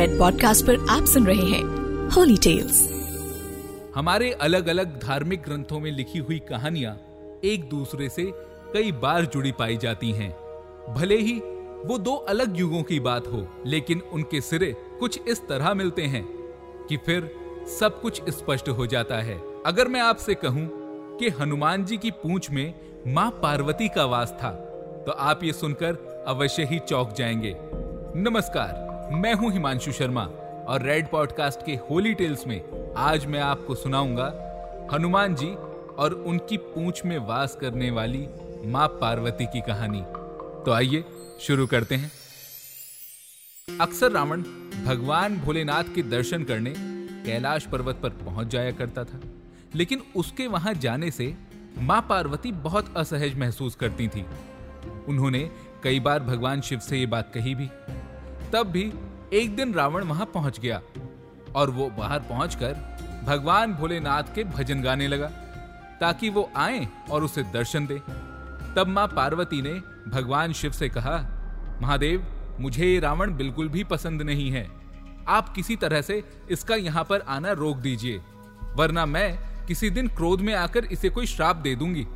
Red podcast पर आप सुन रहे हैं होली टेल्स हमारे अलग अलग धार्मिक ग्रंथों में लिखी हुई कहानियाँ एक दूसरे से कई बार जुड़ी पाई जाती हैं। भले ही वो दो अलग युगों की बात हो, लेकिन उनके सिरे कुछ इस तरह मिलते हैं कि फिर सब कुछ स्पष्ट हो जाता है। अगर मैं आपसे कहूँ कि हनुमान जी की पूंछ में माँ पार्वती का वास था तो आप ये सुनकर अवश्य ही चौक जाएँगे। नमस्कार। मैं हूँ हिमांशु शर्मा और रेड पॉडकास्ट के होली टेल्स में आज मैं आपको सुनाऊँगा हनुमान जी और उनकी पूंछ में वास करने वाली माँ पार्वती की कहानी। तो आइए, शुरू करते हैं। अक्सर रावण भगवान भोलेनाथ के दर्शन करने कैलाश पर्वत पर पहुँच जाया करता था, लेकिन उसके वहाँ जाने से माँ पार्वती बहुत असहज महसूस करती थी। उन्होंने कई बार भगवान शिव से ये बात कही भी। तब भी एक दिन रावण वहाँ पहुँच गया और वो बाहर पहुंचकर भगवान भोलेनाथ के भजन गाने लगा, ताकि वो आए और उसे दर्शन दे। तब माँ पार्वती ने भगवान शिव से कहा, महादेव, मुझे ये रावण बिल्कुल भी पसंद नहीं है। आप किसी तरह से इसका यहाँ पर आना रोक दीजिए, वरना मैं किसी दिन क्रोध में आकर इसे कोई श्राप दे दूँगी।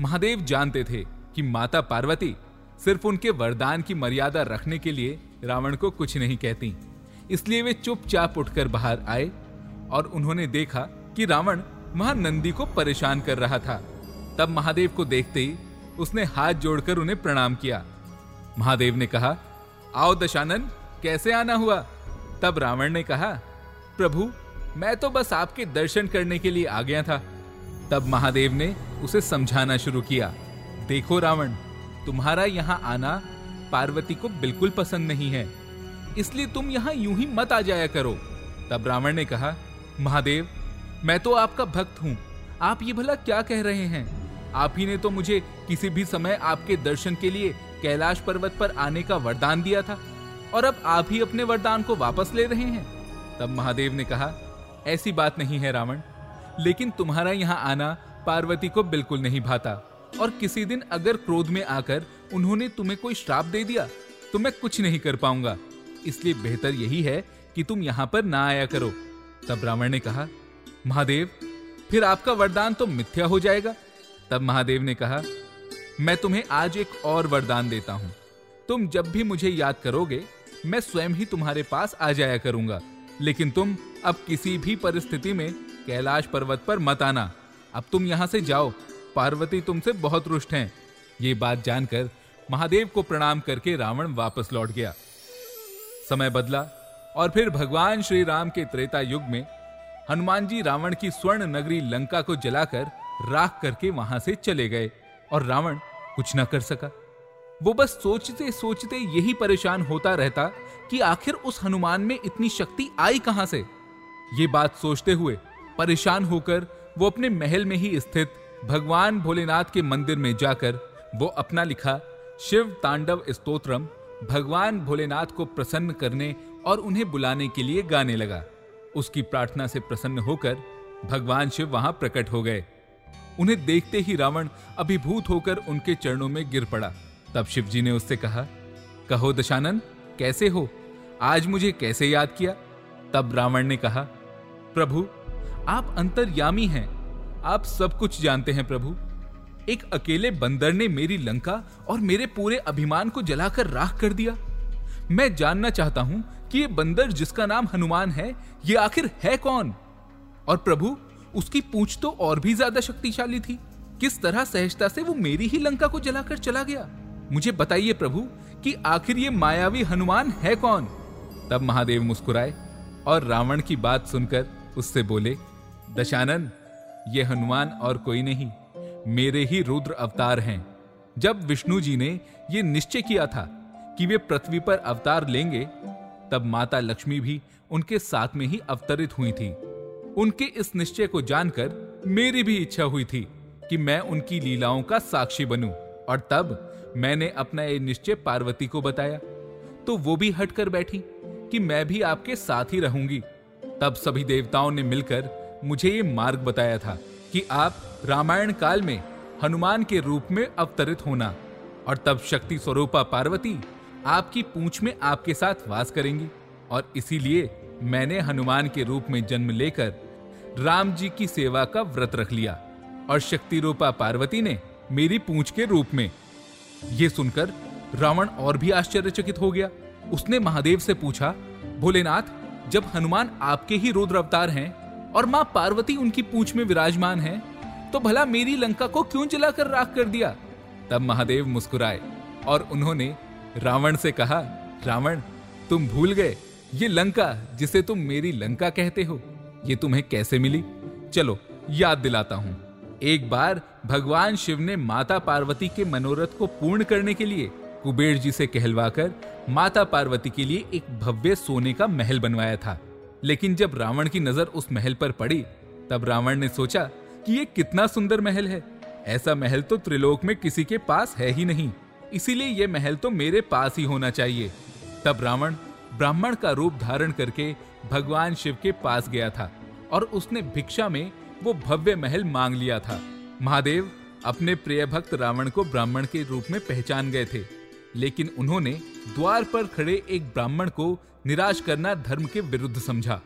महादेव जानते थे कि माता पार्वती सिर्फ़ उनके वरदान की मर्यादा रखने के लिए रावण को कुछ नहीं कहती। इसलिए वे चुपचाप उठकर बाहर आए और उन्होंने देखा कि रावण महानंदी को परेशान कर रहा था। तब महादेव को देखते ही उसने हाथ जोड़कर उन्हें प्रणाम किया। महादेव ने कहा, आओ दशानन, कैसे आना हुआ? तब रावण ने कहा, प्रभु, मैं तो बस आपके दर्शन करने के लिए आ गया था। तब महादेव ने उसे समझाना शुरू किया, देखो रावण तुम्हारा यहाँ आना पार्वती को बिल्कुल पसंद नहीं है। इसलिए तुम यहाँ यूँ ही मत आ जाया करो। तब रावण ने कहा, महादेव, मैं तो आपका भक्त हूँ। आप ये भला क्या कह रहे हैं? आप ही ने तो मुझे किसी भी समय आपके दर्शन के लिए कैलाश पर्वत पर आने का वरदान दिया था, और अब आप ही अपने वरदान को वापस ले रहे हैं। तब महादेव ने कहा, ऐसी बात नहीं है रावण, लेकिन तुम्हारा यहाँ आना पार्वती को बिल्कुल नहीं भाता। और किसी दिन अगर क्रोध में आकर उन्होंने तुम्हें कोई श्राप दे दिया तो मैं कुछ नहीं कर पाऊँगा। इसलिए बेहतर यही है कि तुम यहाँ पर ना आया करो। तब रावण ने कहा, महादेव, फिर आपका वरदान तो मिथ्या हो जाएगा। तब महादेव ने कहा, मैं तुम्हें आज एक और वरदान देता हूँ। तुम जब भी मुझे याद करोगे, मैं स्वयं ही तुम्हारे पास आ जाया करूँगा। लेकिन तुम अब किसी भी परिस्थिति में कैलाश पर्वत पर मत आना। अब तुम यहाँ से जाओ पार्वती तुमसे बहुत रुष्ट हैं। ये बात जानकर महादेव को प्रणाम करके रावण वापस लौट गया। समय बदला और फिर भगवान श्री राम के त्रेता युग में हनुमान जी रावण की स्वर्ण नगरी लंका को जलाकर राख करके वहाँ से चले गए और रावण कुछ न कर सका। वो बस सोचते सोचते यही परेशान होता रहता कि आखिर उस हनुमान में इतनी शक्ति आई कहाँ से? ये बात सोचते हुए परेशान होकर वो अपने महल में ही स्थित भगवान भोलेनाथ के मंदिर में जाकर वो अपना लिखा, शिव तांडव स्तोत्रम, भगवान भोलेनाथ को प्रसन्न करने और उन्हें बुलाने के लिए गाने लगा। उसकी प्रार्थना से प्रसन्न होकर भगवान शिव वहाँ प्रकट हो गए। उन्हें देखते ही रावण अभिभूत होकर उनके चरणों में गिर पड़ा। तब शिव जी ने उससे कहा, कहो दशानन, कैसे हो? आज मुझे कैसे याद किया? तब रावण ने कहा, प्रभु, आप अंतर्यामी हैं। आप सब कुछ जानते हैं, प्रभु। एक अकेले बंदर ने मेरी लंका और मेरे पूरे अभिमान को जलाकर राख कर दिया। मैं जानना चाहता हूँ कि ये बंदर जिसका नाम हनुमान है, ये आखिर है कौन? और प्रभु, उसकी पूछ तो और भी ज़्यादा शक्तिशाली थी। किस तरह सहजता से वो मेरी ही लंका को जलाकर चला गया? मुझे बताइए, प्रभु, कि आखिर ये मायावी हनुमान है कौन? तब महादेव मुस्कुराए और रावण की बात सुनकर उससे बोले, दशानन ये हनुमान और कोई नहीं, मेरे ही रुद्र अवतार हैं। जब विष्णु जी ने यह निश्चय किया था कि वे पृथ्वी पर अवतार लेंगे, तब माता लक्ष्मी भी उनके साथ में ही अवतरित हुई थी। उनके इस निश्चय को जानकर मेरी भी इच्छा हुई थी कि मैं उनकी लीलाओं का साक्षी बनूं, और तब मैंने अपना ये निश्चय पार्वती को बताया। तो वो भी हटकर बैठी कि मैं भी आपके साथ ही रहूँगी। तब सभी देवताओं ने मिलकर मुझे ये मार्ग बताया था कि आप रामायण काल में हनुमान के रूप में अवतरित होना और तब शक्ति स्वरूपा पार्वती आपकी पूंछ में आपके साथ वास करेंगी। और इसीलिए मैंने हनुमान के रूप में जन्म लेकर राम जी की सेवा का व्रत रख लिया और शक्ति रूपा पार्वती ने मेरी पूंछ के रूप में। यह सुनकर रावण और भी आश्चर्यचकित हो गया। उसने महादेव से पूछा, भोलेनाथ, जब हनुमान आपके ही रुद्र अवतार हैं और माँ पार्वती उनकी पूछ में विराजमान है तो भला मेरी लंका को क्यों जलाकर राख कर दिया? तब महादेव मुस्कुराए और उन्होंने रावण से कहा, रावण, तुम भूल गए। ये लंका, जिसे तुम मेरी लंका कहते हो, ये तुम्हें कैसे मिली? चलो, याद दिलाता हूँ। एक बार भगवान शिव ने माता पार्वती के मनोरथ को पूर्ण करने के लिए कुबेर जी से कहलवाकर माता पार्वती के लिए एक भव्य सोने का महल बनवाया था। लेकिन जब रावण की नज़र उस महल पर पड़ी, तब रावण ने सोचा कि ये कितना सुंदर महल है। ऐसा महल तो त्रिलोक में किसी के पास है ही नहीं, इसीलिए ये महल तो मेरे पास ही होना चाहिए। तब रावण ब्राह्मण का रूप धारण करके भगवान शिव के पास गया था और उसने भिक्षा में वो भव्य महल मांग लिया था। महादेव अपने प्रिय भक्त रावण को ब्राह्मण के रूप में पहचान गए थे। लेकिन उन्होंने द्वार पर खड़े एक ब्राह्मण को निराश करना धर्म के विरुद्ध समझा।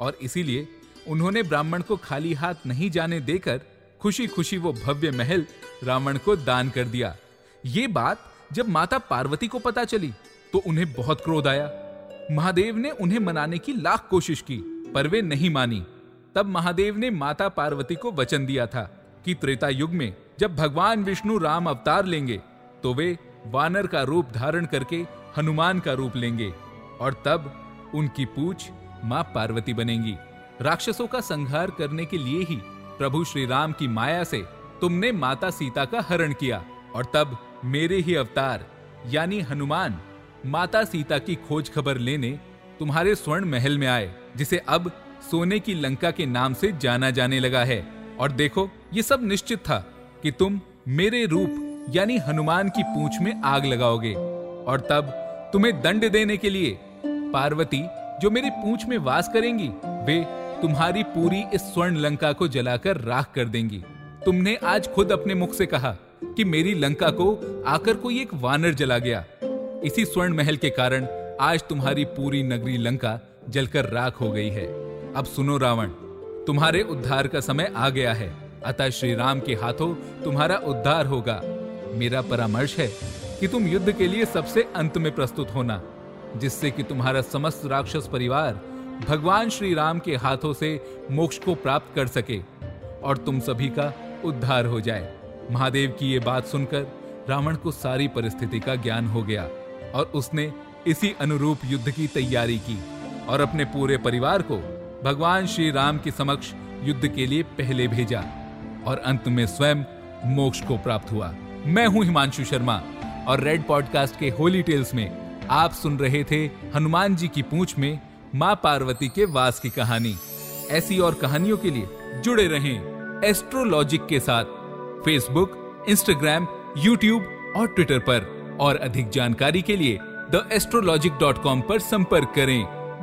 और इसीलिए उन्होंने ब्राह्मण को खाली हाथ नहीं जाने देकर खुशी खुशी वो भव्य महल रावण को दान कर दिया। ये बात जब माता पार्वती को पता चली तो उन्हें बहुत क्रोध आया। महादेव ने उन्हें मनाने की लाख कोशिश की, पर वे नहीं मानी। तब महादेव ने माता पार्वती को वचन दिया था कि त्रेता युग में जब भगवान विष्णु राम अवतार लेंगे तो वे वानर का रूप धारण करके हनुमान का रूप लेंगे, और तब उनकी पूछ माँ पार्वती बनेंगी। राक्षसों का संहार करने के लिए ही प्रभु श्री राम की माया से तुमने माता सीता का हरण किया, और तब मेरे ही अवतार, यानी हनुमान, माता सीता की खोज खबर लेने तुम्हारे स्वर्ण महल में आए, जिसे अब सोने की लंका के नाम से जाना जाने लगा है। और देखो, ये सब निश्चित था कि तुम मेरे रूप यानी हनुमान की पूंछ में आग लगाओगे। और तब तुम्हें दंड देने के लिए पार्वती जो मेरी पूंछ में वास करेंगी, वे तुम्हारी पूरी इस स्वर्ण लंका को जलाकर राख कर देंगी। तुमने आज खुद अपने मुख से कहा कि मेरी लंका को आकर कोई एक वानर जला गया। इसी स्वर्ण महल के कारण आज तुम्हारी पूरी नगरी लंका जलकर राख हो गई है। अब सुनो रावण, तुम्हारे उद्धार का समय आ गया है। अतः श्री राम के हाथों तुम्हारा उद्धार होगा। मेरा परामर्श है कि तुम युद्ध के लिए सबसे अंत में प्रस्तुत होना, जिससे कि तुम्हारा समस्त राक्षस परिवार भगवान श्री राम के हाथों से मोक्ष को प्राप्त कर सके और तुम सभी का उद्धार हो जाए। महादेव की ये बात सुनकर रावण को सारी परिस्थिति का ज्ञान हो गया और उसने इसी अनुरूप युद्ध की तैयारी की और अपने पूरे परिवार को भगवान श्री राम के समक्ष युद्ध के लिए पहले भेजा और अंत में स्वयं मोक्ष को प्राप्त हुआ। मैं हूँ हिमांशु शर्मा और रेड पॉडकास्ट के होली टेल्स में आप सुन रहे थे हनुमान जी की पूंछ में माँ पार्वती के वास की कहानी। ऐसी और कहानियों के लिए जुड़े रहें एस्ट्रोलॉजिक के साथ फेसबुक इंस्टाग्राम यूट्यूब और ट्विटर पर। और अधिक जानकारी के लिए द एस्ट्रोलॉजिक डॉट कॉम पर संपर्क करें।